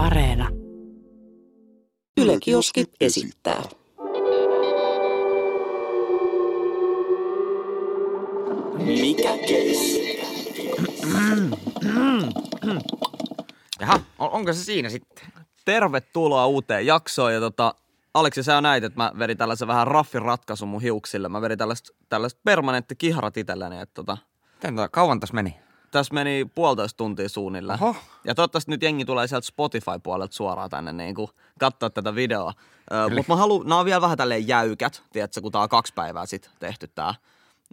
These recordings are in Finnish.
Areena. Yle Kioski esittää. Mikä keissi? Jaha, on, onko se siinä sitten? Tervetuloa uuteen jaksoon ja tota, Aleksi sä näit, että mä vedin tällaisen vähän raffin ratkaisun mun hiuksille. Mä vedin tällaista, tällaista permanentti kiharat itselleni, että tota, Tän, tota, kauan tässä meni? Tässä meni puolitoista tuntia suunnilleen. Oho. Ja toivottavasti nyt jengi tulee sieltä Spotify-puolelta suoraan tänne niin kuin katsoa tätä videoa. Mutta mä haluan, nämä on vielä vähän tälleen jäykät, tiedätkö, kun tää on kaksi päivää sitten tehty tää.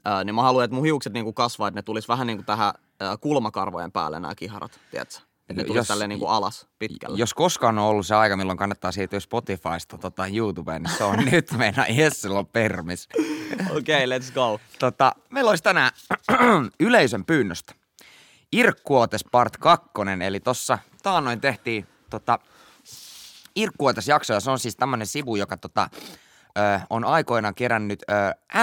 Ö, niin mä haluan, että mun hiukset niin kuin kasvaa, että ne tulisi vähän niin kuin tähän ö, kulmakarvojen päälle nämä kiharat, tiedätkö? Että ne Jos- tulisi tälleen niin kuin alas pitkälle. Jos koskaan on ollut se aika, milloin kannattaa siirtyä Spotifysta tota, YouTubeen, niin se on nyt meidän Jessillä on permis. Okei, okay, let's go. Tota, meillä olisi tänään yleisön pyynnöstä Irkkuotes part 2, eli tossa taannoin tehtiin tota, Irkkuotes jakso, ja se on siis tämmönen sivu, joka tota, ö, on aikoinaan kerännyt ö,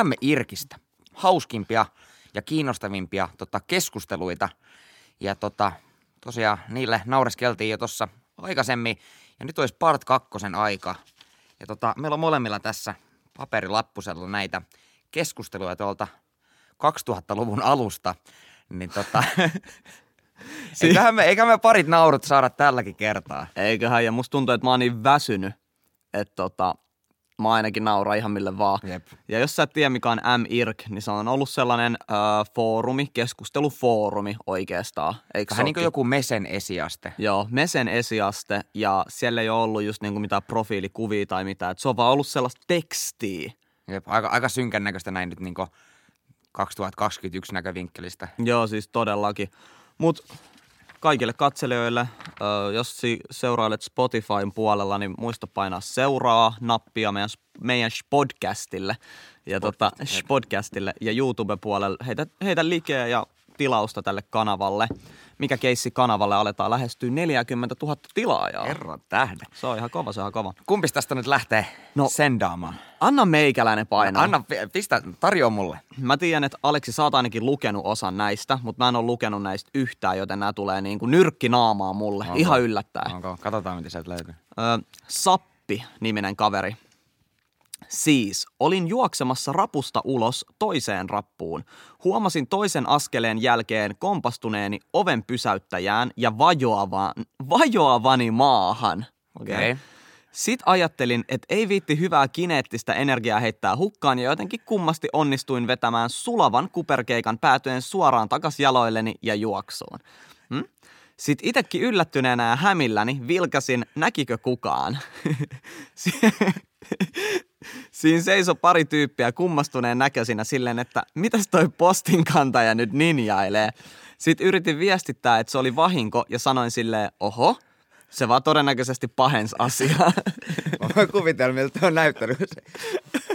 M-Irkistä hauskimpia ja kiinnostavimpia tota, keskusteluita. Ja tota, tosiaan niille naureskeltiin jo tuossa aikaisemmin, ja nyt olisi part kakkosen aika. Ja tota, meillä on molemmilla tässä paperilappusella näitä keskusteluja tuolta 2000-luvun alusta, niin tota, eiköhän, me, eiköhän me parit naurut saada tälläkin kertaa. Eiköhän, ja musta tuntuu, että mä oon niin väsynyt, että tota, mä ainakin nauran ihan mille vaan. Jep. Ja jos sä et tiedä, mikä on M-IRK, niin se on ollut sellainen ö, foorumi, keskustelufoorumi oikeastaan. Eikö Vähän niin kuin joku mesen esiaste. Joo, Mesen esiaste, ja siellä ei ole ollut just niinku mitään profiilikuvia tai mitään. Et se on vaan ollut sellaista tekstiä. Jep, aika, aika synkän näköistä näin nyt niin 2021 näkövinkkelistä. Joo, siis todellakin. Mut kaikille katselijoille, jos si- seurailet Spotifyn puolella, niin muista painaa seuraa nappia meidän, meidän podcastille ja, tota, podcastille ja YouTube-puolelle. Heitä, heitä likeä ja tilausta tälle kanavalle. Mikä keissi kanavalle aletaan lähestyä 40 000 tilaajaa. Herran tähden. Se on ihan kova, se on ihan kova. Kumpis tästä nyt lähtee No, no, sendaamaan? Anna meikäläinen painaa. Anna, pi- pistä, tarjoa mulle. Mä tiedän, että Aleksi, sä oot ainakin lukenut osan näistä, mutta mä en ole lukenut näistä yhtään, joten nämä tulee niin kuin nyrkkinaamaan mulle. Onko? Ihan yllättäen. Onko? Katsotaan, mitä sieltä löytyy. Ö, Sappi-niminen kaveri. Siis, olin juoksemassa rapusta ulos toiseen rappuun. Huomasin toisen askeleen jälkeen kompastuneeni oven pysäyttäjään ja vajoavan, vajoavani maahan. Okei. Okei. Sitten ajattelin, että ei viitti hyvää kineettistä energiaa heittää hukkaan ja jotenkin kummasti onnistuin vetämään sulavan kuperkeikan päätyen suoraan takas jaloilleni ja juoksuun. Hmm? Sitten itekin yllättyneenä ja hämilläni vilkasin, näkikö kukaan. Si- Siinä seisoi pari tyyppiä kummastuneen näköisinä silleen, että mitäs toi postin kantaja nyt ninjailee. Sitten yritin viestittää, että se oli vahinko ja sanoin silleen, oho, se vaan todennäköisesti pahens asiaa. Mä voin kuvitella, miltä on näyttänyt se.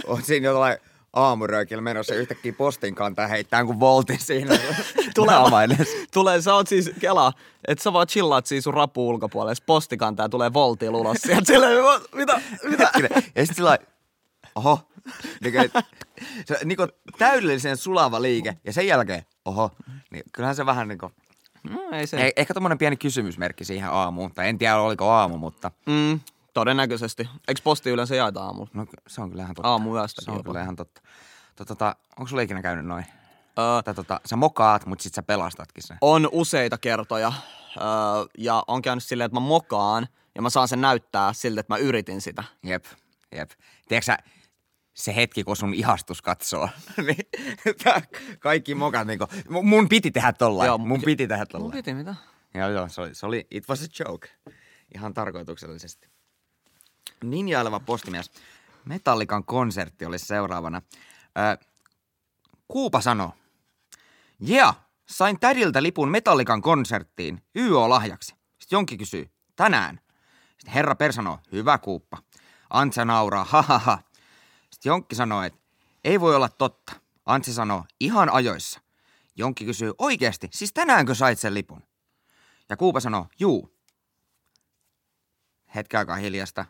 On siinä jotain aamuröikillä menossa yhtäkkiä postin kantaa heittää kuin voltin siinä. Tulee, tulee, sä oot siis, kela, että sä vaan chillaat siis sun rappu ulkopuolelle, posti kantaa tulee voltiin ulos sieltä silleen, "What? mitä, mitä? Ja sitten sillä oho. Niin se niin kuin täydellisen sulava liike. Ja sen jälkeen, oho. Niin kyllähän se vähän niin kuin, No, ei se. eh, ehkä tommonen pieni kysymysmerkki siihen aamuun. Tai en tiedä, oliko aamu, mutta Mm, todennäköisesti. Eikö posti yleensä jaeta aamulla? no, se on kyllä ihan totta. Aamuyöstäkin Se on kyllä ihan totta. Tota, tota, onko sulla ikinä käynyt noin? Öö, Tai tota, sä mokaat, mutta sit sä pelastatkin sen. on useita kertoja. Öö, ja on käynyt silleen, että mä mokaan ja mä saan sen näyttää siltä, että mä yritin sitä. Jep, jep. Tiedätkö sä, se hetki, kun sun ihastus katsoo, niin kaikki mokat niinku, mu- mun piti tehdä tollain, Joo, mun piti tehdä Mun tollain. piti mitä? Joo, joo, se oli, se oli, it was a joke. Ihan tarkoituksellisesti. Ninjaileva postimies. Metallikan konsertti oli seuraavana. Ö, Kuupa sanoo. Jea, sain tädiltä lipun Metallikan konserttiin YO-lahjaksi. Sitten jonkin kysyy, tänään. Sitten herra Per sanoo, hyvä Kuuppa. Antsa nauraa, ha ha ha. Sitten Jonkki sanoo, että ei voi olla totta. Antsi sanoo, ihan ajoissa. Jonkki kysyy, oikeasti, siis tänäänkö sait sen lipun? Ja Kuupa sanoo, juu. Hetken aikaa hiljasta.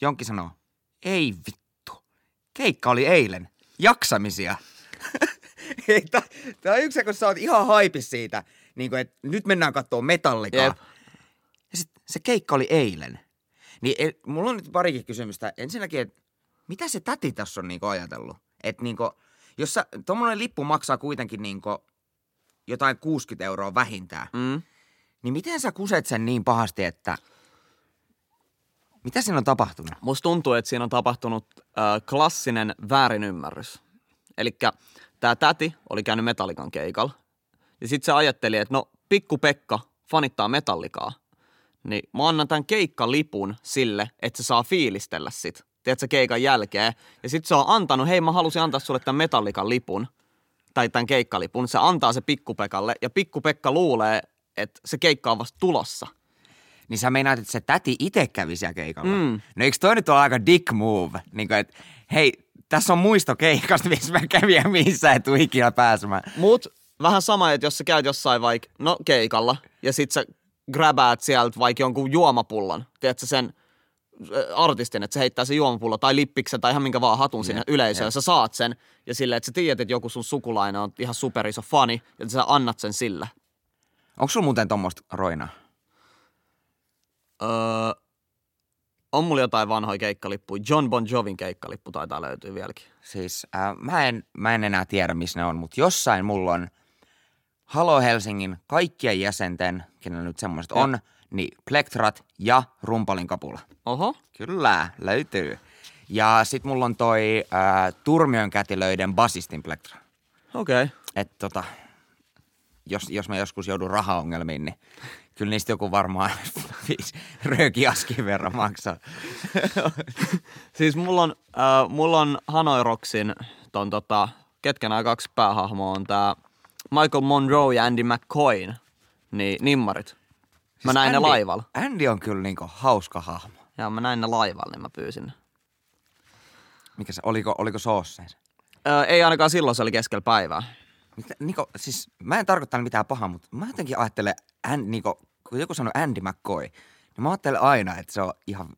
Jonkki sanoo, ei vittu. Keikka oli eilen. Jaksamisia. Tää on yksi, kun sä oot ihan haipis siitä, niin kuin, että nyt mennään katsoa metallikaa. Jep. Ja sit se keikka oli eilen. Niin et, mulla on nyt parikin kysymystä. Ensinnäkin, että mitä se täti tässä on niinku ajatellut? Että niinku, jos sä, tommonen lippu maksaa kuitenkin niinku jotain 60 euroa vähintään, Mm. niin miten sä kuset sen niin pahasti, että... Mitä siinä on tapahtunut? Musta tuntuu, että siinä on tapahtunut äh, klassinen väärinymmärrys. Eli tämä täti oli käynyt Metallikan keikalla. Ja sitten se ajatteli, että no pikku Pekka fanittaa Metallikaa. Niin mä annan tämän keikkalipun sille, että se saa fiilistellä sit. Tiedätkö, keikan jälkeen. Ja sitten se on antanut, hei mä halusin antaa sulle tämän Metallikan lipun. Tai tämän keikkalipun. Se antaa se pikku Pekalle. Ja pikku Pekka luulee, että se keikka on vasta tulossa. Niin sä meinaat, että se täti itse kävi siellä keikalla. Mm. No eikö toi nyt ole aika dick move? Niin kuin, että hei, tässä on muisto keikasta, missä mä kävin ja missä et tuu ikinä pääsemään. Mut vähän sama, että jos sä käyt jossain vaikka, no keikalla, ja sit sä grabaat sieltä vaikka jonkun juomapullon, tiedätkö sen artistin, että se heittää sen juomapullon tai lippiksen tai ihan minkä vaan hatun sinne yleisöön, ja sä saat sen, ja silleen, että sä tiedät, että joku sun sukulainen on ihan superiso fani, ja sä annat sen sillä. Onko sulla muuten tommoista roinaa? Öö, on mulla jotain vanhoja keikkalippuja. John Bon Jovin keikkalippu taitaa löytyä vieläkin. Siis äh, mä, en, mä en enää tiedä, missä ne on, mutta jossain mulla on Halo Helsingin kaikkien jäsenten, kenellä nyt semmoiset on, niin plektrat ja rumpalin kapula. Oho. Kyllä, löytyy. Ja sit mulla on toi äh, Turmion kätilöiden basistin plektra. Okei. Okay. tota, jos, jos mä joskus joudun rahaongelmiin, niin kyllä niistä joku varmaan viisi röökiaskin verran maksaa. Siis mulla on, äh, mulla on Hanoi Rocksin ton tota, ketkä nämä kaksi päähahmoa on tää Michael Monroe ja Andy McCoyn, niin nimmarit. Mä Siis näin ne Andy- laivalla. Andy on kyllä niinku hauska hahmo. Ja mä näin ne laivalla, niin mä pyysin ne. Mikä se, oliko, oliko soosseissa? Ö, ei ainakaan silloin, se oli keskellä päivää. Mitä, Niko, siis mä en tarkoittanut mitään pahaa, mutta mä jotenkin ajattelen, and, Niko, kun joku sanoo Andy McCoy, niin mä ajattelen aina, että se on ihan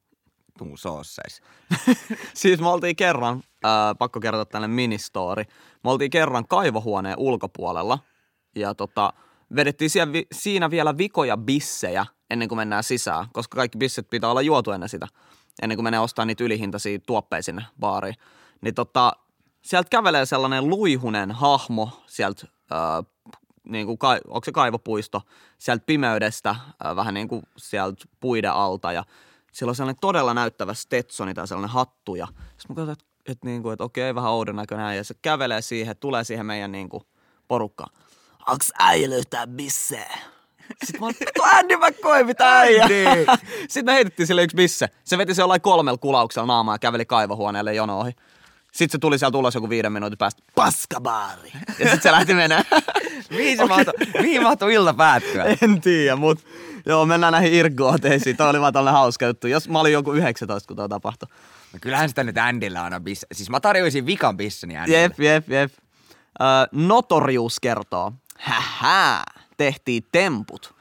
tuu soosseissa. Siis me oltiin kerran, äh, pakko kertoa tänne ministori, me oltiin kerran kaivohuoneen ulkopuolella ja tota, vedettiin siellä, siinä vielä vikoja bissejä ennen kuin mennään sisään, koska kaikki bisset pitää olla juotu ennen sitä, ennen kuin menee ostaa niitä ylihintaisia tuoppeja sinne baariin. Niin tota, sieltä kävelee sellainen luihunen hahmo sieltä, äh, niin kuin onko se kaivopuisto, sieltä pimeydestä, äh, vähän niin kuin sieltä puiden alta ja sillä on sellainen todella näyttävä Stetsoni tai sellainen hattu ja sitten mä katsoin, että et niinku, et okei, vähän oudon näköinen ja se kävelee siihen, tulee siihen meidän niinku porukkaan. Onks äijällä yhtään bissejä? Sitten mä olin, vittu Andy McCoy, mitä äijä? Sitten me heitettiin sille yksi bisse. Se veti se jollain kolmella kulauksella naamaa ja käveli kaivohuoneelle jono ohi. Sitten se tuli sieltä ulos joku viiden minuutin päästä. Paskabaari. Ja sitten se lähti menemään. Mihin se mahtoi, mihin mahtoi ilta päättyä? En tiedä, mutta joo, mennään näihin irkooteisiin. Toi oli vaan tällainen hauska juttu. Jos mä olin joku 19, kun toi tapahtui. No kyllähän sitä nyt Andyllä aina bisse. Siis mä tarjoisin vikan bisseni Andylle. Jep, jep, jep. Ö, Notorius kertoo. Hähä, tehtiin temput.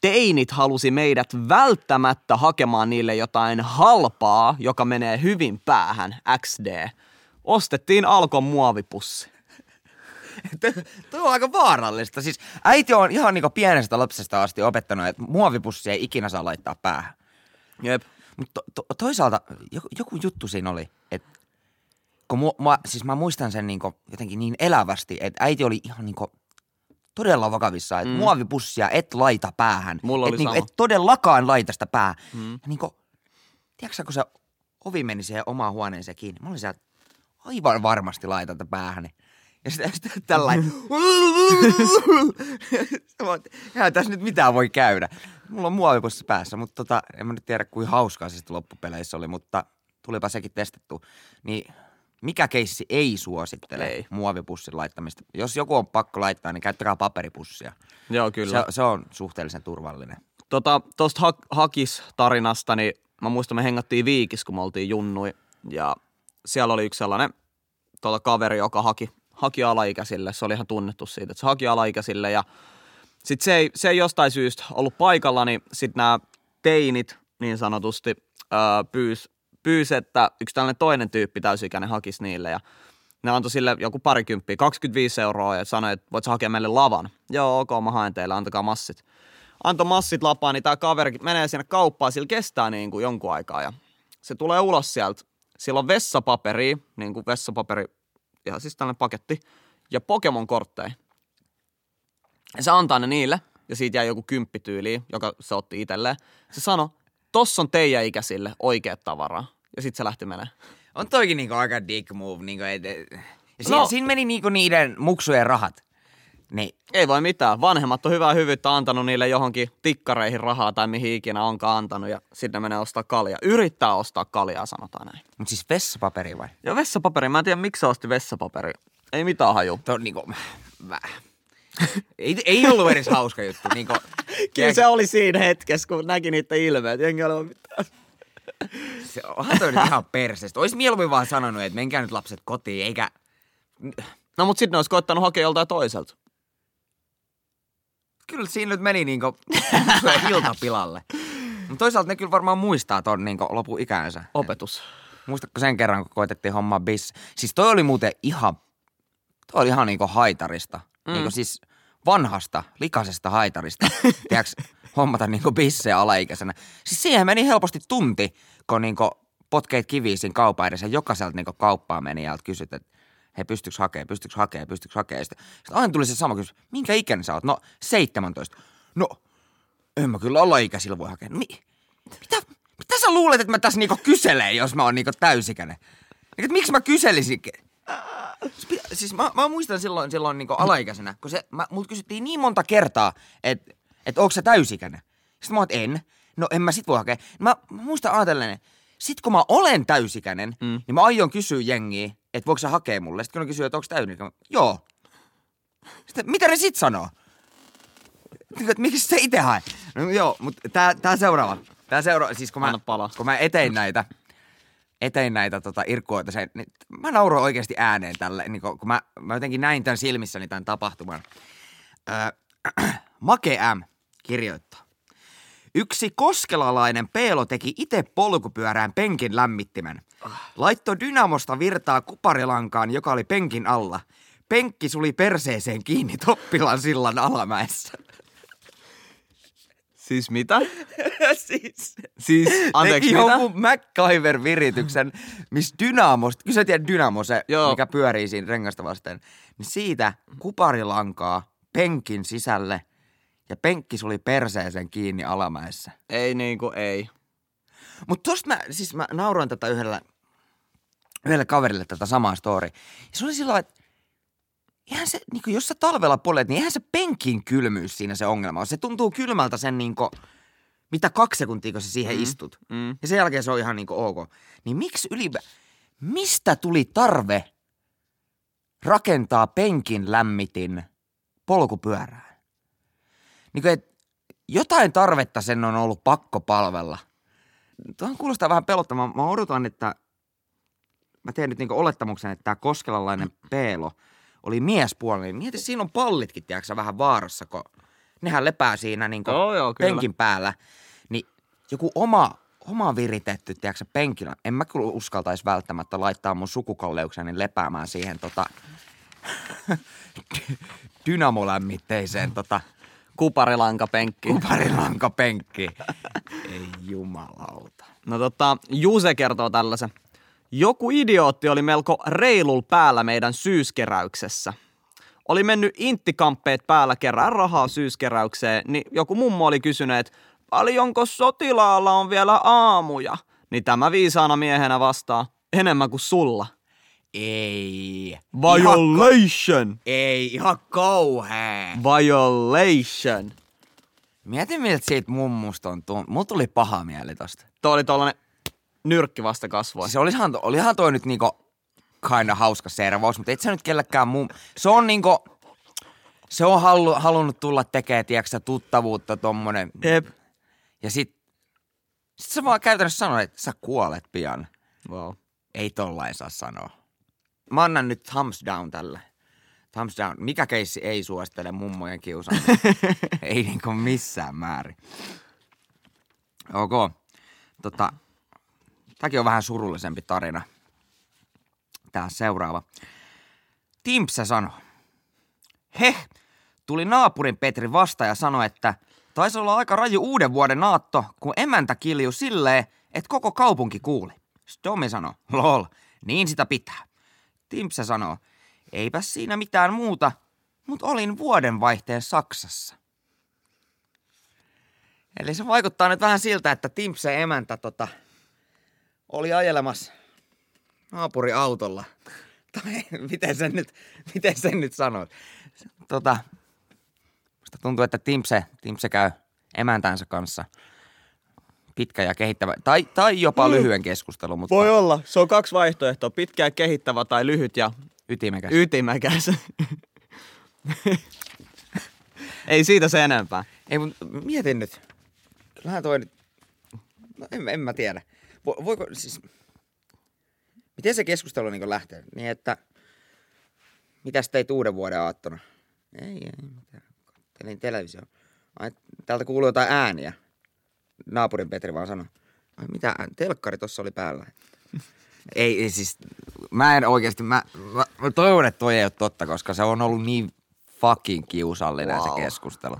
Teinit halusi meidät välttämättä hakemaan niille jotain halpaa, joka menee hyvin päähän, XD. Ostettiin Alkon muovipussi. Tuo on aika vaarallista. Siis äiti on ihan niinku pienestä lapsesta asti opettanut, että muovipussia ei ikinä saa laittaa päähän. Jep. Mutta to, to, toisaalta joku, joku juttu siinä oli, että kun mu, mä, siis mä muistan sen niinku jotenkin niin elävästi, että äiti oli ihan niinku todella vakavissa, että mm. muovipussia et laita päähän. Mulla et, niinku, et todellakaan laita sitä päähän. Mm. Ja niinku, tiedätkö kun se ovi meni siihen omaan huoneeseen kiinni, mä olin siellä, aivan varmasti laitan tätä päähän. Ja sitten sit, tällainen, Eihän tässä nyt mitään voi käydä. Mulla on muovipussi päässä, mutta tota, en mä nyt tiedä, kuin hauskaa se sitten loppupeleissä oli, mutta tulipa sekin testattu. Niin mikä keissi ei suosittele Ei. muovipussin laittamista? Jos joku on pakko laittaa, niin käyttäkää paperipussia. Joo, kyllä. Se, se on suhteellisen turvallinen. Tota, tosta ha- Hakis-tarinasta, niin mä muistan, me hengattiin Viikis, kun me oltiin junnui. Ja siellä oli yksi sellainen tota, kaveri, joka haki, haki alaikäisille. Se oli ihan tunnettu siitä, että se haki alaikäisille. Ja sitten se ei, se ei jostain syystä ollut paikalla, niin sitten nämä teinit niin sanotusti öö, pyys, pyys, että yksi tällainen toinen tyyppi täysikäinen hakisi niille. Ja ne antoi sille joku parikymppiä, 25 euroa ja sanoi, että voit hakea meille lavan. Joo, ok, mä haen teille, antakaa massit. antoi massit lapaan, niin tämä kaveri menee sinne kauppaan, sillä kestää niin kuin jonkun aikaa ja se tulee ulos sieltä. Sillä on vessapaperi, niin kuin vessapaperi, ja siis tällainen paketti, ja Pokemon-kortteja. Ja se antaa ne niille, ja siitä jäi joku kymppityyli, joka se otti itselleen. Se sanoi, tossa on teidän ikäisille oikeat tavaraa. Ja sitten se lähti menee. On toikin niinku aika dick move. Niinku, et, et. Ja siinä, No. siinä meni niinku niiden muksujen rahat. Niin, Ei voi mitään. Vanhemmat on hyvää hyvyyttä antanut niille johonkin tikkareihin rahaa tai mihin ikinä onkaan antanut ja sitten ne menee ostaa kaljaa. Yrittää ostaa kaljaa, sanotaan näin. mutta siis vessapaperi vai? Ja vessapaperi, mä en tiedä miksi osti vessapaperi. Ei mitään haju. Tuo on niinku, mä, ei, ei ollut edes hauska juttu. Niinku, Kyllä se oli siinä hetkessä, kun näki niitä ilmeet. Jengi oli mitään. se, onhan toi nyt ihan perseestä. Ois mieluummin vaan sanonut, että menkää nyt lapset kotiin, eikä... No mut sitten ne olisi koittanut hakea joltain toiselta. Kyllä siinä nyt meni niinku iltapilalle. Mutta toisaalta ne kyllä varmaan muistaa ton niinku lopun ikänsä. Opetus. Muistatko sen kerran, kun koitettiin hommaa bis? Siis toi oli muuten ihan, toi oli ihan niinku haitarista. Mm. Niinku siis vanhasta, likaisesta haitarista. Tiedätkö, hommata niinku bissejä alaikäisenä. Siis siihen meni helposti tunti, kun niinku potkeit kiviin siinä kaupan edessä. Jokaiselta niinku kauppaa meni ja kysyt, että hei, pystyykö hakee, pystyykö hakee, pystyykö hakee. Sitten, sitten aina tuli se sama kysymys, minkä ikäinen sä oot? No, 17. No, en mä kyllä alaikäisillä voi hakea. Mi- mitä, mitä sä luulet, että mä tässä niinku kyselen, jos mä oon niinku täysikäinen? Et miksi mä kyselisin? Siis Siis mä, mä muistan silloin, silloin niinku alaikäisenä, kun se, mä, mut kysyttiin niin monta kertaa, että et onko sä täysikäinen? Sitten mä oon, en. No en mä sit voi hakea. Mä, mä muistan ajatellen, että sit kun mä olen täysikäinen, mm. niin mä aion kysyä jengiä, että voiko sä hakea mulle. Sitten kun ne kysyy, että onko täysikäinen, joo. Sitten, mitä ne sit sanoo? Niin, miksi se itse hae? No joo, mutta tää, tää seuraava. Tää seuraava, siis kun mä, kun mä etein näitä, etein näitä tota, irkkuoita, se, niin mä nauroin oikeasti ääneen tälle, niin kun, kun mä, mä jotenkin näin tämän silmissäni tämän tapahtuman. Öö, Make M kirjoittaa. Yksi koskelalainen peelo teki itse polkupyörään penkin lämmittimen. Laitto dynamosta virtaa kuparilankaan, joka oli penkin alla. Penkki suli perseeseen kiinni Toppilan sillan alamäessä. Siis mitä? siis, Siis, anteeksi, teki mitä? jonkun MacGyver-virityksen, missä Dynamosta, kyllä sä tiedät Dynamo, se, Joo. mikä pyörii siinä rengasta vasten, niin siitä kuparilankaa penkin sisälle ja penkki suli perseeseen kiinni alamäessä. Ei niinku, ei. Mutta tosta mä, siis mä nauroin tätä yhdellä, yhdelle kaverille tätä samaa story. Ja se oli sillä lailla, että eihän se, niin jos sä talvella poljet, niin eihän se penkin kylmyys siinä se ongelma on. Se tuntuu kylmältä sen niin mitä kaksi sekuntia, kun sä siihen mm. istut. Mm. Ja sen jälkeen se on ihan niin ok. Niin miksi ylipä, mistä tuli tarve rakentaa penkin lämmitin polkupyörään? Niin kuin, et jotain tarvetta sen on ollut pakko palvella. Tuohon kuulostaa vähän pelottamaan. Mä odotan, että mä teen nyt niinku olettamuksen, että tämä koskelalainen Peelo oli miespuolinen. Mieti, siinä on pallitkin, tiedätkö vähän vaarassa, kun nehän lepää siinä niinku Joo, joo, kyllä. penkin päällä. Niin joku oma, oma viritetty, tiedätkö penkillä. En mä kyllä uskaltaisi välttämättä laittaa mun sukukalleukseni lepäämään siihen tota, dynamolämmitteiseen tota, Kuparilankapenkki. kuparilankapenkki. Ei jumalauta. No tota, Juse kertoo tällaisen. Joku idiootti oli melko reilul päällä meidän syyskeräyksessä. Oli mennyt inttikamppeet päällä kerää rahaa syyskeräykseen, niin joku mummo oli kysynyt, että paljonko sotilaalla on vielä aamuja? Niin tämä viisaana miehenä vastaa, enemmän kuin sulla. Ei. Ihan, Violation! ei, ihan kauhea. Violation! Mieti miltä siitä mummusta on tuon. Mulla tuli paha mieli tosta. Tuo oli tollanen nyrkki vasta kasvoi. Siis olihan, olihan toi nyt niinku kinda hauska servaus, mutta et sä nyt kellekään muu. Se on niinku, se on hallu, halunnut tulla tekemään, tiedätkö tuttavuutta tommonen. Jep. Ja sit, sit sä vaan käytännössä sanoit, että sä kuolet pian. Wow. Ei tollain saa sanoa. Mä annan nyt thumbs down tälle. Thumbs down. Mikä keissi ei suosittele mummojen kiusaamista? ei niinku missään määrin. Ok. Tota, tämäkin on vähän surullisempi tarina. Tää seuraava. Timpsä sanoo. Heh, tuli naapurin Petri vasta ja sanoi, että Taisi olla aika raju uuden vuoden naatto, kun emäntä kiljui silleen, että koko kaupunki kuuli. Stomi sanoi, lol, niin sitä pitää. Timpse sanoo, eipä siinä mitään muuta, mutta olin vuodenvaihteen Saksassa. Eli se vaikuttaa nyt vähän siltä, että Timpse emäntä tota, oli ajelemassa naapuriautolla. Tai miten sen nyt, miten sen nyt sanoit? Tota, musta tuntuu, että Timpse, Timpse käy emäntänsä kanssa pitkä ja kehittävä, tai, tai jopa lyhyen keskustelun, mutta Voi olla. Se on kaksi vaihtoehtoa. Pitkä ja kehittävä tai lyhyt ja ytimekäs. ytimäkäs. Ei siitä se enempää. Ei, mutta mietin nyt. Kyllähän toi nyt... No en, en mä tiedä. Vo, voiko siis... Miten se keskustelu niin lähtee? Niin, että... Mitäs teit uuden vuoden aattona? Ei, ei mitään. Kattelin televisio. Ai, täältä kuuluu jotain ääniä. Naapurin Petri vaan sanoi. Ai mitä, telkkari tossa oli päällä. ei, siis, mä en oikeasti, mä, mä, mä toivon, että toi ei ole totta, koska se on ollut niin fucking kiusallinen wow. Se keskustelu.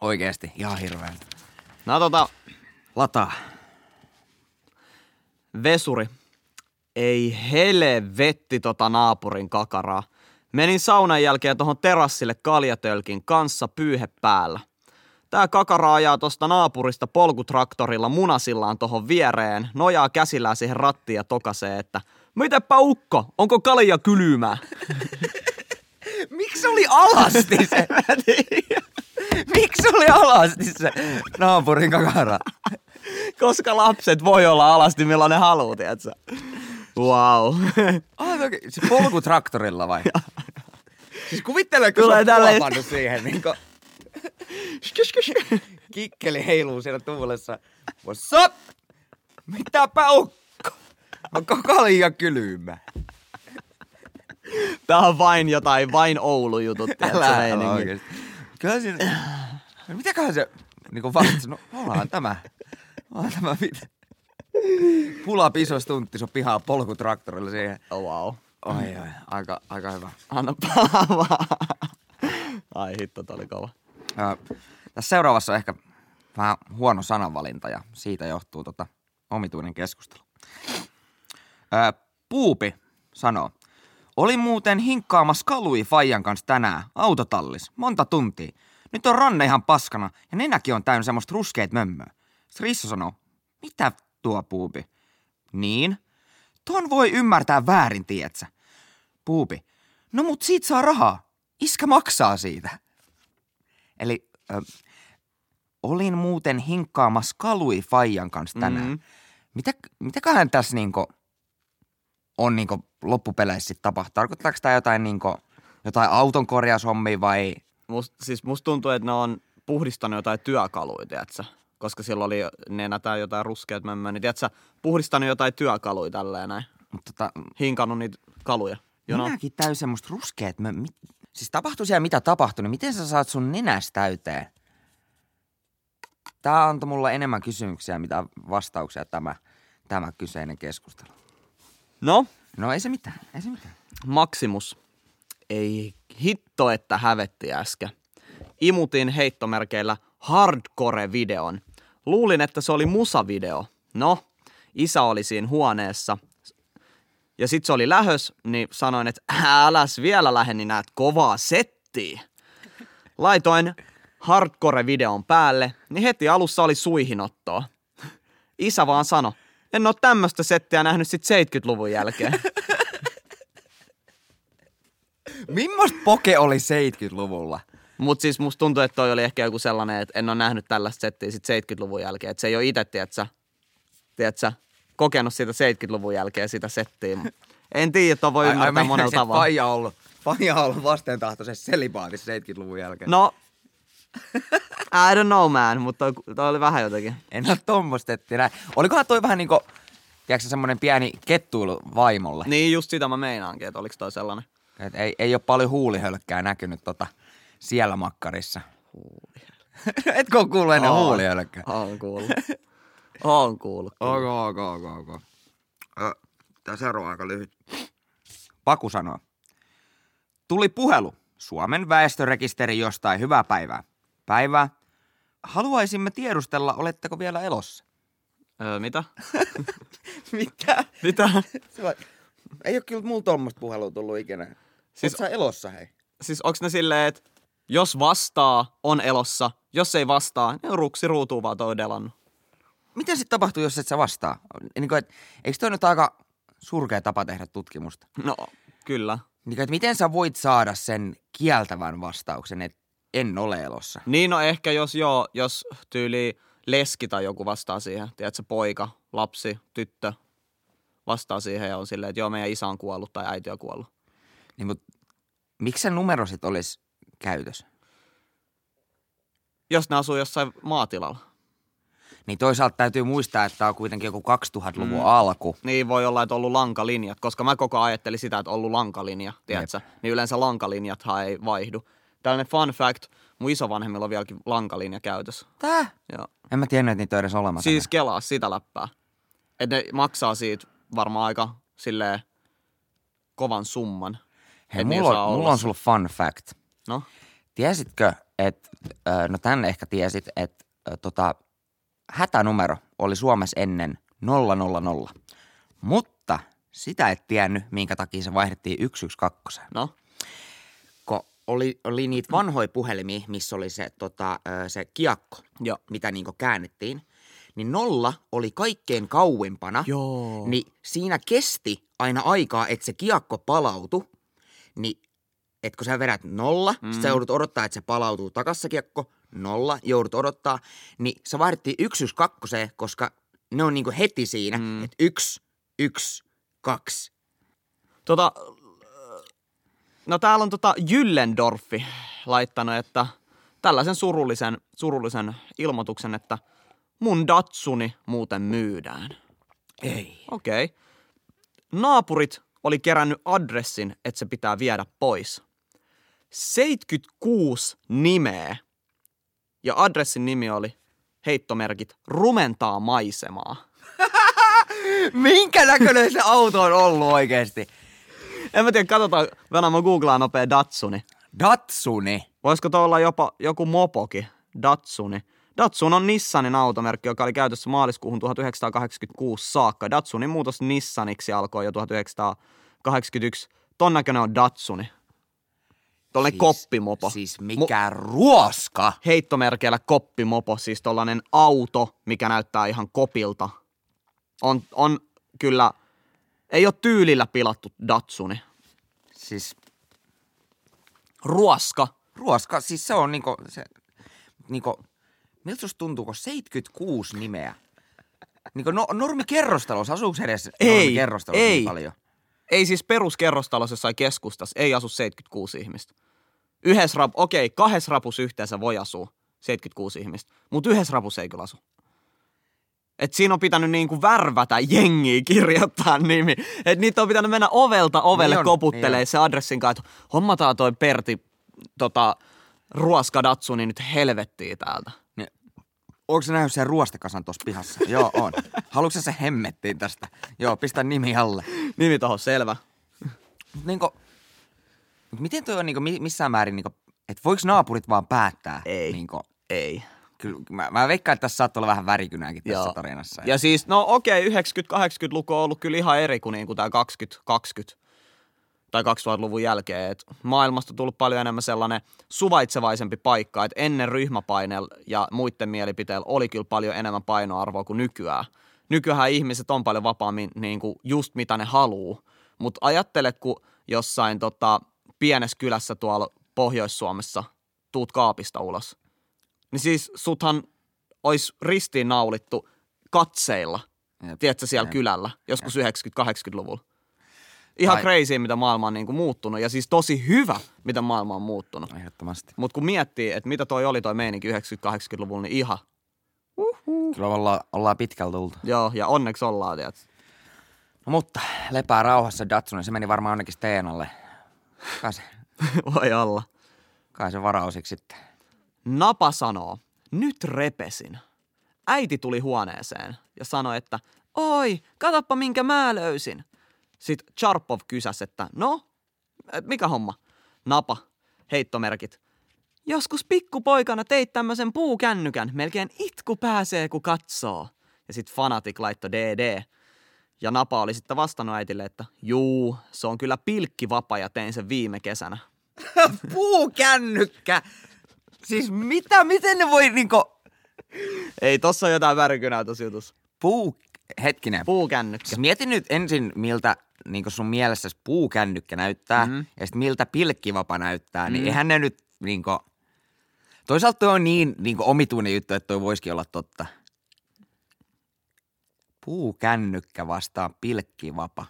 Oikeesti, ihan hirveän. No tota, Lataa. vesuri. Ei helvetti tota naapurin kakaraa. Menin saunan jälkeen tohon terassille kaljatölkin kanssa pyyhe päällä. Tää kakara ajaa tosta naapurista polkutraktorilla munasillaan tohon viereen, nojaa käsillään siihen rattiin ja tokasee, että Mitäpä ukko, onko kalja kylmää? Miksi oli alasti se? Miksi oli alasti se naapurin kakara? Koska lapset voi olla alasti milloin ne haluaa, tiedätkö? Wow. Ah, toki, se polkutraktorilla vai? siis kuvittele, kun Tulee sä oot siihen, niin kuin kikkeli heiluu siellä tuulessa. What's up? Mitäpä ukko? Onko kalja kylmä? Tää on vain jotain, vain Oulu-jutut? Älä, älä oikeesti. Kyllä siinä... No Mitäköhän se niinku vastasi? No onhan tämä. Onhan tämä mitä. Pula piso stuntti sun pihaa polkutraktorilla siihen. Oh, wow. Oi, oi, aika, aika hyvä. Anna palaa. Ai hitto, tää oli kova. Ö, tässä seuraavassa on ehkä vähän huono sananvalinta ja siitä johtuu tota omituinen keskustelu. Ö, Puupi sanoo, oli muuten hinkkaamassa kalui Fajan kanssa tänään autotallis, monta tuntia. Nyt on ranne ihan paskana ja nenäkin on täynnä semmoista ruskeet mömmöä. Risso sanoo, mitä tuo Puupi? Niin? Ton voi ymmärtää väärin, tietsä. Puupi, no mut siitä saa rahaa. Iskä maksaa siitä. Eli ö, olin muuten hinkkaamassa kalui Fajan kanssa tänään. Mhm. Mm. Mitä, mitäköhän tässä niinku on niinku loppupeleissä sit tapahtuu? Tarkoittaako tämä jotain, niinku, jotain auton korjaushommia vai... Must, siis musta tuntuu, että ne on puhdistanut jotain työkaluja, tiedätkö? Koska silloin oli nenätään jotain ruskeat mömmöä, niin tiedätkö, puhdistanut jotain työkaluja tälleen näin. Mutta tota, Hinkannut niitä kaluja. You know? minäkin täysin semmoista ruskeet. Mä, mit, siis tapahtui siellä mitä tapahtui, niin miten sä saat sun nenästä täyteen? Tää antoi mulle enemmän kysymyksiä, mitä vastauksia tämä, tämä kyseinen keskustelu. No, No ei se mitään, ei se mitään. Maximus. Ei hitto, että hävetti äsken. Imutin heittomerkeillä hardcore-videon. Luulin, että se oli musavideo. No, isä oli siinä huoneessa. Ja sit se oli lähös, niin sanoin, että äläs vielä lähde, niin näet kovaa settiä. Laitoin hardcore-videon päälle, niin heti alussa oli suihinottoa. Isä vaan sano, en oo tämmöstä settiä nähnyt sit 70-luvun jälkeen. Millaista poke oli 70-luvulla? Mut siis musta tuntuu, että toi oli ehkä joku sellainen, että en ole nähnyt tällaista settiä sit 70-luvun jälkeen. Että se ei ole itse, tiedätkö, tiedätkö, kokenut siitä 70-luvun jälkeen sitä settiä. En tiedä, että voi ymmärtää monella tavalla. Faija ollut, faija ollut vastentahtoisessa selibaatissa 70-luvun jälkeen. No, I don't know man, mutta toi, toi oli vähän jotenkin. En ole tommoista ettiä näin. Olikohan toi vähän niinku, tiedätkö semmonen pieni kettuilu vaimolle? Niin just sitä mä meinaankin, että oliko toi sellainen. Et ei, ei ole paljon huulihölkkää näkynyt tota siellä makkarissa. Etkö ole kuullut ennen huulihölkkää? On kuullut. On kuullut. Ok, ok, ok, ok. Tää seuraava on aika lyhyt. Paku sanoo. Tuli puhelu. Suomen väestörekisteri jostain hyvää päivää. Päivää. Haluaisimme tiedustella, oletteko vielä elossa? Öö, mitä? Mitä? Mitä? Ei ole kyllä mulla tuommoista puhelua tullut ikinä. Siis... Oot sä elossa, hei? Siis onks ne silleen, että jos vastaa, on elossa. Jos ei vastaa, niin on ruksi ruutuu vaan toi delannut. Mitä sitten tapahtuu, jos et sä vastaa? Niin kuin, et, eikö toi nyt aika surkea tapa tehdä tutkimusta? No, kyllä. Niin kuin, miten sä voit saada sen kieltävän vastauksen, että en ole elossa? Niin no ehkä jos joo, jos tyyli leski tai joku vastaa siihen, tiedätkö, poika, lapsi, tyttö vastaa siihen ja on silleen, että joo, meidän isä on kuollut tai äiti on kuollut. Niin, mutta miksi se numero sit olisi käytössä? Jos ne asuu jossain maatilalla. Niin toisaalta täytyy muistaa, että tämä on kuitenkin joku 2000-luvun mm. alku. Niin voi olla, että on ollut lankalinjat, koska mä koko ajan ajattelin sitä, että on ollut lankalinja, tiedätkö? Niin yleensä lankalinjathan ei vaihdu. Tällainen fun fact, mun isovanhemmilla on vieläkin lankalinja käytössä. Tää? Joo. En mä tiennyt, että niitä on edes olemassa. Siis kelaa sitä läppää. Että ne maksaa siitä varmaan aika silleen kovan summan. Hei, et mulla, saa on, mulla on sulla fun fact. No, Tiesitkö, että, no tän ehkä tiesit, että tota, hätänumero oli Suomessa ennen 000. Mutta sitä et tiennyt, minkä takia se vaihdettiin 112. no. Oli, oli niitä vanhoja puhelimia, missä oli se, tota, se kiekko, Joo. mitä niinku käännettiin, niin nolla oli kaikkein kauimpana. Joo. Niin siinä kesti aina aikaa, että se kiekko palautui. Niin, että kun sä vedät nolla, mm. sä joudut odottaa, että se palautuu takas se kiekko. Nolla, joudut odottaa. Niin se vaihdettiin yksi yksi kakkoseen, koska ne on niinku heti siinä, mm. että yksi, yksi, kaksi. Tota, no täällä on tota Jyllendorfi laittanut, että tällaisen surullisen, surullisen ilmoituksen, että mun Datsuni muuten myydään. Ei. Okei. Okay. Naapurit oli kerännyt adressin, että se pitää viedä pois. 76 nimeä. Ja adressin nimi oli heittomerkit rumentaa maisemaa. Minkä näköinen se auto on ollut oikeesti? En mä tiedä, katsotaan, Venä mä googlaan nopea Datsuni. Datsuni. Voisiko tuo olla jopa joku mopoki, Datsuni? Datsun on Nissanin automerkki, joka oli käytössä maaliskuuhun 1986 saakka. Datsunin muutos Nissaniksi alkoi jo 1981. Ton näköinen on Datsuni. Tollanen siis, koppimopo. Siis mikä Mu- ruoska. Heittomerkeillä koppimopo, siis tollanen auto, mikä näyttää ihan kopilta. On, on kyllä, ei ole tyylillä pilattu Datsuni. Siis Ruoska. ruoska, siis se on niinku, se, niinku, miltä susta tuntuu, kun 76 nimeä? Niinku no, normi kerrostalos, asuuko edes Ei, normi kerrostalos ei. niin paljon? Ei siis peruskerrostalossa jossain keskustassa, ei asu 76 ihmistä. Yhdessä rap, okei, kahdessa rapussa yhteensä voi asua 76 ihmistä, mutta yhdessä rapussa ei kyllä asu. Et siinä on pitänyt niinku värvätä jengiä kirjoittaa nimi. Et niitä on pitänyt mennä ovelta ovelle Niin koputtelee niin se adressin kanssa, että hommataan toi Pertti tota, ruoska Datsuni nyt helvettiin täältä. Niin, onko sä nähnyt sen ruostekasan tuossa pihassa? Joo, on. Haluatko se hemmettiin tästä? Joo, pistä nimi alle. Nimi tohon, selvä. Niinku, miten toi on niinku mi- missään määrin, niinku, että voiko naapurit vaan päättää? Ei. Niinku, Ei. Kyllä, mä, mä veikkaan, että tässä saattaa olla vähän värikynääkin tässä Joo. tarinassa. Ja siis, no okei, 90-80-luku on ollut kyllä ihan eri kuin, niin kuin tämä 2020 tai 2000-luvun jälkeen. Et maailmasta on tullut paljon enemmän sellainen suvaitsevaisempi paikka, että ennen ryhmäpaineella ja muiden mielipiteillä oli kyllä paljon enemmän painoarvoa kuin nykyään. Nykyään ihmiset on paljon vapaammin niin kuin just mitä ne haluu. Mutta ajattele, kun jossain tota, pienessä kylässä tuolla Pohjois-Suomessa tuut kaapista ulos. Niin siis suthan olisi ristiin naulittu katseilla, Jep. tiedätkö, siellä Jep. kylällä, joskus 90-80-luvulla. Ihan Tai- crazy, mitä maailma on niinku muuttunut, ja siis tosi hyvä, mitä maailma on muuttunut. Ehdottomasti. Mutta kun miettii, että mitä toi oli toi meininki 90-80-luvulla, niin ihan, Kyllä olla, ollaan pitkällä tultu. joo, ja onneksi ollaan, tiedätkö. No, mutta lepää rauhassa Datsuni, se meni varmaan onnekin Steenalle. Kai se, Voi olla. kai se varausiksi sitten. Napa sanoo, nyt repesin. Äiti tuli huoneeseen ja sanoi, että oi, katoppa minkä mä löysin. Sitten Charpov kysäsi, että no, mikä homma? Napa, heittomerkit. Joskus pikkupoikana teit tämmöisen puukännykän, melkein itku pääsee kun katsoo. Ja sit fanatik laitto DD. Ja Napa oli sitten vastannut äitille, että juu, se on kyllä pilkkivapa ja tein sen viime kesänä. Puukännykkä! Siis mitä, miten ne voi niinku... Ei, tossa on jotain värkynää tossa jutussa. Puu... Hetkinen. Puukännykkä. Siis mieti nyt ensin, miltä niin sun mielessä puukännykkä näyttää, Mhm. mm. ja sitten miltä pilkkivapa näyttää, niin eihän ne nyt niin kuin... Toisaalta toi on niin, niin omituinen juttu, että toi voisikin olla totta. Puukännykkä vastaan pilkkivapa.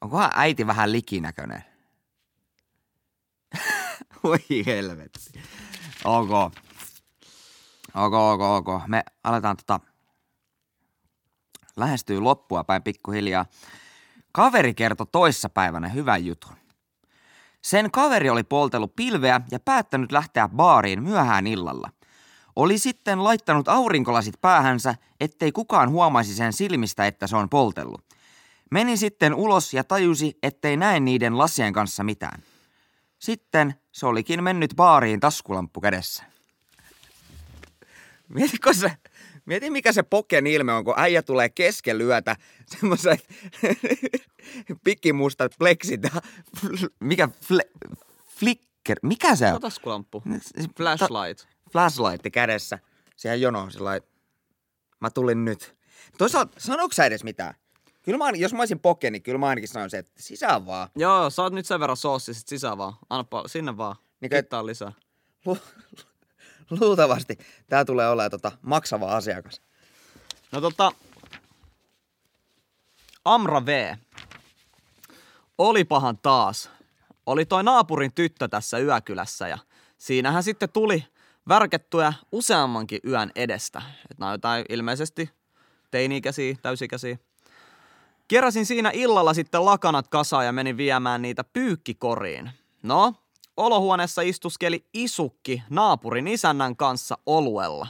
Onkohan äiti vähän likinäköinen? Voi helvetti. Ok. Ok, ok, ok. Me aletaan tota lähestyy loppua päin pikkuhiljaa. Kaveri kertoi toissapäivänä hyvän jutun. Sen kaveri oli poltellut pilveä ja päättänyt lähteä baariin myöhään illalla. Oli sitten laittanut aurinkolasit päähänsä, ettei kukaan huomaisi sen silmistä, että se on poltellut. Meni sitten ulos ja tajusi, ettei näe niiden lasien kanssa mitään. Sitten se olikin mennyt baariin taskulamppu kädessä. Mietitkö se, mieti mikä se poken ilme on, kun äijä tulee kesken yötä semmoiset pikkimustat pleksit mikä fle, flicker, mikä se on? Taskulamppu. Flashlight. Flashlight kädessä. Siihen jono sillä mä tulin nyt. Toisaalta, sanoiko sä edes mitään? Kyllä mä, jos mä olisin poke, niin kyllä mä ainakin sanoisin, että sisään vaan. Joo, saat nyt sen verran soossi sit sisään vaan. Anna sinne vaan. Niin Kittaa lisää. Lu- luultavasti tää tulee olemaan tota maksava asiakas. No tota, Amra V. Olipahan taas. Oli toi naapurin tyttö tässä yökylässä ja siinähän sitten tuli värkettyä useammankin yön edestä. Et nää on jotain ilmeisesti teini-ikäisiä, täysikäisiä. Keräsin siinä illalla sitten lakanat kasaan ja menin viemään niitä pyykkikoriin. No, olohuoneessa istuskeli isukki naapurin isännän kanssa oluella.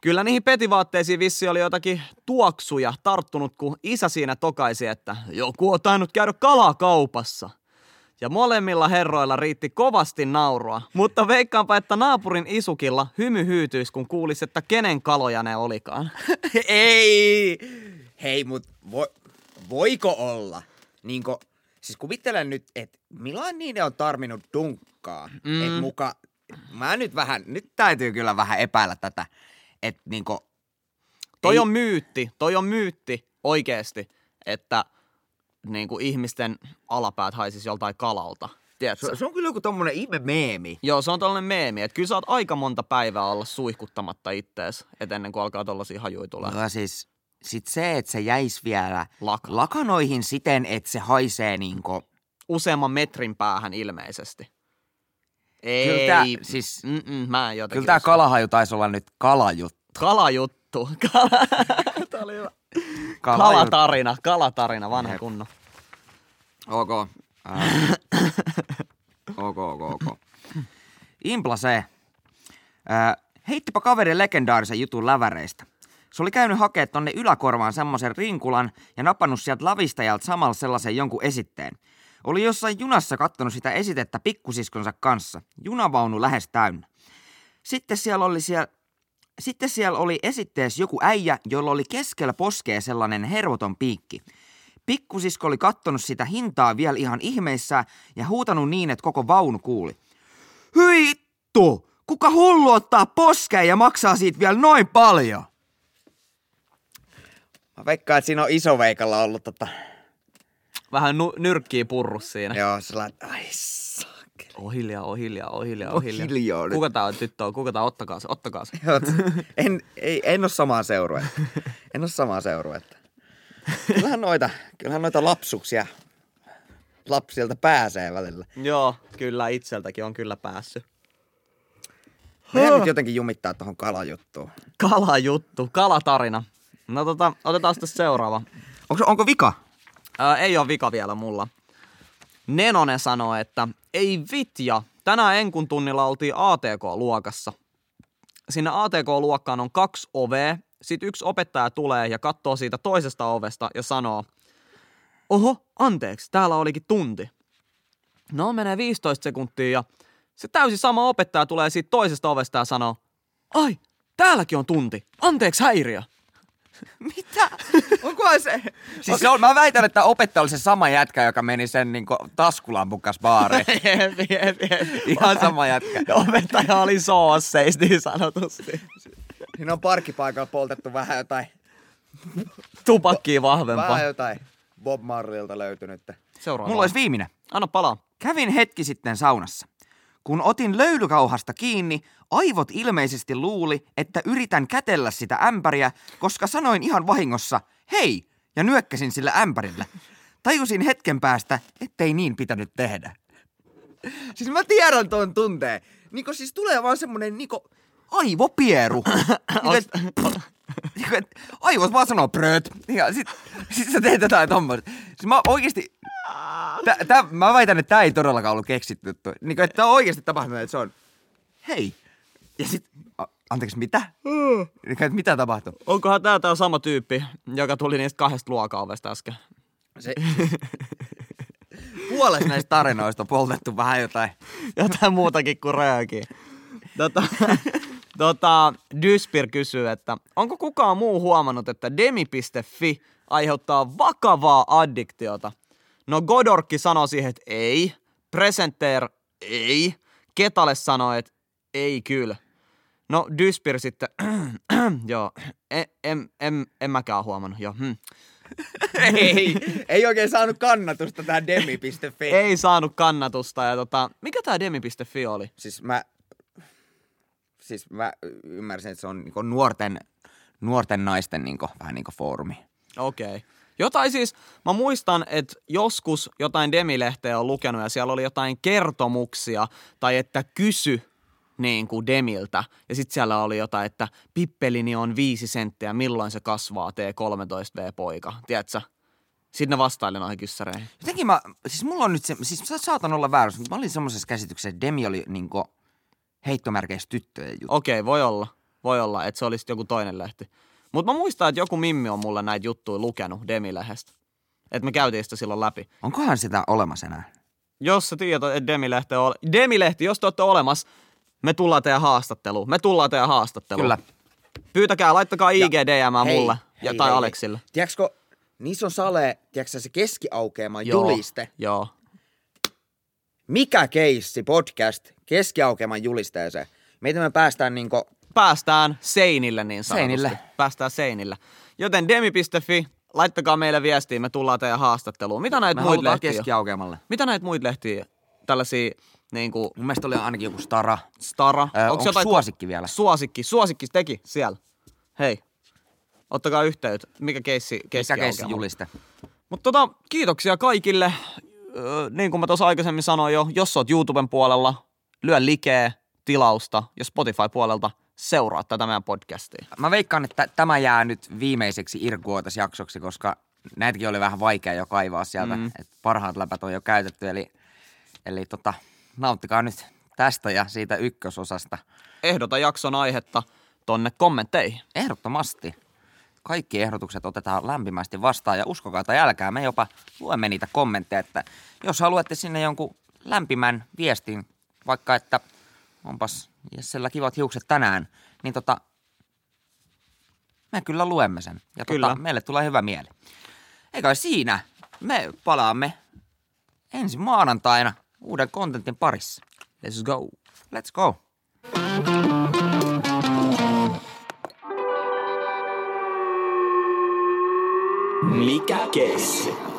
Kyllä niihin petivaatteisiin vissi oli jotakin tuoksuja tarttunut, kun isä siinä tokaisi, että joku on tainnut käydä kalakaupassa. Ja molemmilla herroilla riitti kovasti naurua, mutta veikkaanpa, että naapurin isukilla hymy hyytyisi, kun kuulisi, että kenen kaloja ne olikaan. Ei! Hei, mut vo, voiko olla? Niinko, siis kuvittelen nyt, että milloin niiden on tarvinnut dunkkaa. Mm. Et muka, mä nyt vähän, nyt täytyy kyllä vähän epäillä tätä, että niinku, Toi Ei- on myytti, toi on myytti oikeesti, että niin kuin ihmisten alapäät haisisi joltain kalalta. Tiedätkö? se, se on kyllä joku tommonen ihme meemi. Joo, se on tällainen meemi, että kyllä saat aika monta päivää olla suihkuttamatta ittees, et ennen kuin alkaa tollasia hajuja tulee. Mutta siis, sit se, että se jäisi vielä Lak- lakanoihin siten, että se haisee niinku, Useamman metrin päähän ilmeisesti. Ei, Kyllä tää- siis- mä en kyllä usko. kalahaju taisi olla nyt kalajuttu. Kalajuttu. Kala... Tää oli hyvä. Kalajuttu. Kalatarina, kalatarina, vanha Jep. kunno. Ok. Äh. ok, ok, ok. Impla se. Äh, heittipä kaveri legendaarisen jutun läväreistä. Se oli käynyt hakea tonne yläkorvaan semmoisen rinkulan ja napannut sieltä lavistajalta samalla sellaisen jonkun esitteen. Oli jossain junassa kattonut sitä esitettä pikkusiskonsa kanssa. Junavaunu lähes täynnä. Sitten siellä oli siellä, sitten siellä oli esitteessä joku äijä, jolla oli keskellä poskea sellainen hervoton piikki. Pikkusisko oli kattonut sitä hintaa vielä ihan ihmeissään ja huutanut niin, että koko vaunu kuuli. Hyi ittu! Kuka hullu ottaa poskeen ja maksaa siitä vielä noin paljon? Mä veikkaan, että siinä on isoveikalla ollut tota... Vähän nu- nyrkkiä purru siinä. Joo, sellainen... Ai saakeli. Oh hiljaa, oh hiljaa, oh hiljaa, Oh hiljaa. hiljaa nyt. Kuka tää on tyttö on? Kuka tää on? Ottakaa se, ottakaa se. Joo, en, ei, en ole samaa seuruetta. En ole samaa seuruetta. Kyllähän noita, kyllähän noita lapsuksia lapsilta pääsee välillä. Joo, kyllä itseltäkin on kyllä päässyt. Meidän nyt jotenkin jumittaa tuohon kalajuttuun. Kalajuttu, kalatarina. No tota, otetaan sitten seuraava. Onko, onko vika? Ää, ei ole vika vielä mulla. Nenonen sanoo, että ei vitja, tänään enkun tunnilla oltiin ATK-luokassa. Sinne ATK-luokkaan on kaksi ovea, sit yksi opettaja tulee ja katsoo siitä toisesta ovesta ja sanoo, oho, anteeksi, täällä olikin tunti. No menee 15 sekuntia ja se täysin sama opettaja tulee siitä toisesta ovesta ja sanoo, ai, täälläkin on tunti, anteeksi häiriö. Mitä? Onkohan se? Siis se on, mä väitän, että opettaja oli se sama jätkä, joka meni sen niinku taskulampun kanssa baariin. Jep, jep, jep. Ihan sama jätkä. Ja opettaja oli soosseis niin sanotusti. Siinä on parkkipaikalla poltettu vähän jotain, Tupakkiin vahvempaa. vähän jotain Bob Marleylta löytynyt. Seuraava. Mulla olisi viimeinen. Anna palaa. Kävin hetki sitten saunassa. Kun otin löylykauhasta kiinni, aivot ilmeisesti luuli, että yritän kätellä sitä ämpäriä, koska sanoin ihan vahingossa, hei, ja nyökkäsin sillä ämpärillä. Tajusin hetken päästä, ettei niin pitänyt tehdä. Siis mä tiedän tuon tunteen. Niinku siis tulee vaan semmonen niinku aivopieru. et, aivot vaan sanoo pröt. Ja sit, sit sä teet jotain tommoista. Siis mä oikeesti, Tä, tä, mä väitän, että tämä ei todellakaan ollut keksitty. Niin kuin, että tämä on oikeasti tapahtunut, että se on, hei. Ja sit, a, anteeksi, mitä? Niin kuin, että mitä tapahtui? Onkohan tää tää sama tyyppi, joka tuli niistä kahdesta luokaovesta äsken? Se, puolessa näistä tarinoista on poltettu vähän jotain. Jotain muutakin kuin röökiä. Tota, tota, Dyspir kysyy, että onko kukaan muu huomannut, että demi.fi aiheuttaa vakavaa addiktiota? No Godorkki sanoi siihen, että ei. Presenter ei. Ketale sanoi, että ei kyllä. No Dyspir sitten, joo, en, en, en, en mäkään huomannut, joo. Hmm. ei, ei oikein saanut kannatusta tähän demi.fi. Ei saanut kannatusta ja tota, mikä tää demi.fi oli? Siis mä, siis mä ymmärsin, että se on niinku nuorten, nuorten naisten niinku, vähän niinku foorumi. Okei. Okay. Jotain siis, mä muistan, että joskus jotain demilehteä on lukenut ja siellä oli jotain kertomuksia tai että kysy niin kuin Demiltä. Ja sitten siellä oli jotain, että pippelini on viisi senttiä, milloin se kasvaa, T13V-poika. Tiedätkö? Sitten ne vastaili noihin kyssäreihin. Jotenkin mä, siis mulla on nyt se, siis saatan olla väärässä, mutta mä olin semmoisessa käsityksessä, että Demi oli niinku heittomerkeissä tyttöjen juttu. Okei, voi olla. Voi olla, että se olisi joku toinen lehti. Mutta mä muistan, että joku Mimmi on mulle näitä juttuja lukenut Demi-lehdestä. Että me käytiin sitä silloin läpi. Onkohan sitä olemassa enää? Jos sä tiedät, että Demi-lehti on... Demi-lehti, jos te olette olemassa, me tullaan teidän haastatteluun. Me tullaan teidän haastatteluun. Kyllä. Pyytäkää, laittakaa IG DM Hei, mulle ja, tai hei, Aleksille. Hei. Tiedätkö, niissä on sale, tiedätkö se keskiaukeama juliste. Joo. Mikä keissi podcast keskiaukeaman julisteeseen? Meitä me päästään niinku, Päästään seinille niin sanotusti. Seinille. Päästään seinille. Joten demi.fi, laittakaa meille viestiä, me tullaan teidän haastatteluun. Mitä näitä muita lehtiä on? keskiaukeamalle. Mitä näitä muita lehtiä, tällaisia niin kuin Mun mielestä oli ainakin joku Stara. Stara? Ö, Onks onko suosikki vielä? Suosikki, suosikki teki siellä. Hei, ottakaa yhteyttä. Mikä keissi, Mikä keissi juliste? Mutta tota, kiitoksia kaikille. Öö, niin kuin mä tuossa aikaisemmin sanoin jo, jos oot YouTuben puolella, lyö likeä, tilausta ja Spotify-puolelta seuraa tätä meidän podcastia. Mä veikkaan, että tämä jää nyt viimeiseksi Irkuotas-jaksoksi, koska näitäkin oli vähän vaikea jo kaivaa sieltä. Mm. Et parhaat läpät on jo käytetty, eli, eli tota, nauttikaa nyt tästä ja siitä ykkösosasta. Ehdota jakson aihetta tonne kommentteihin. Ehdottomasti. Kaikki ehdotukset otetaan lämpimästi vastaan ja uskokaa tai älkää, me jopa luemme niitä kommentteja, että jos haluatte sinne jonkun lämpimän viestin, vaikka että onpas Jessellä kivat hiukset tänään, niin tota, me kyllä luemme sen. Ja Kyllä. Tota, meille tulee hyvä mieli. Eikä siinä, me palaamme ensi maanantaina uuden kontentin parissa. Let's go. Let's go. Mikä keissi?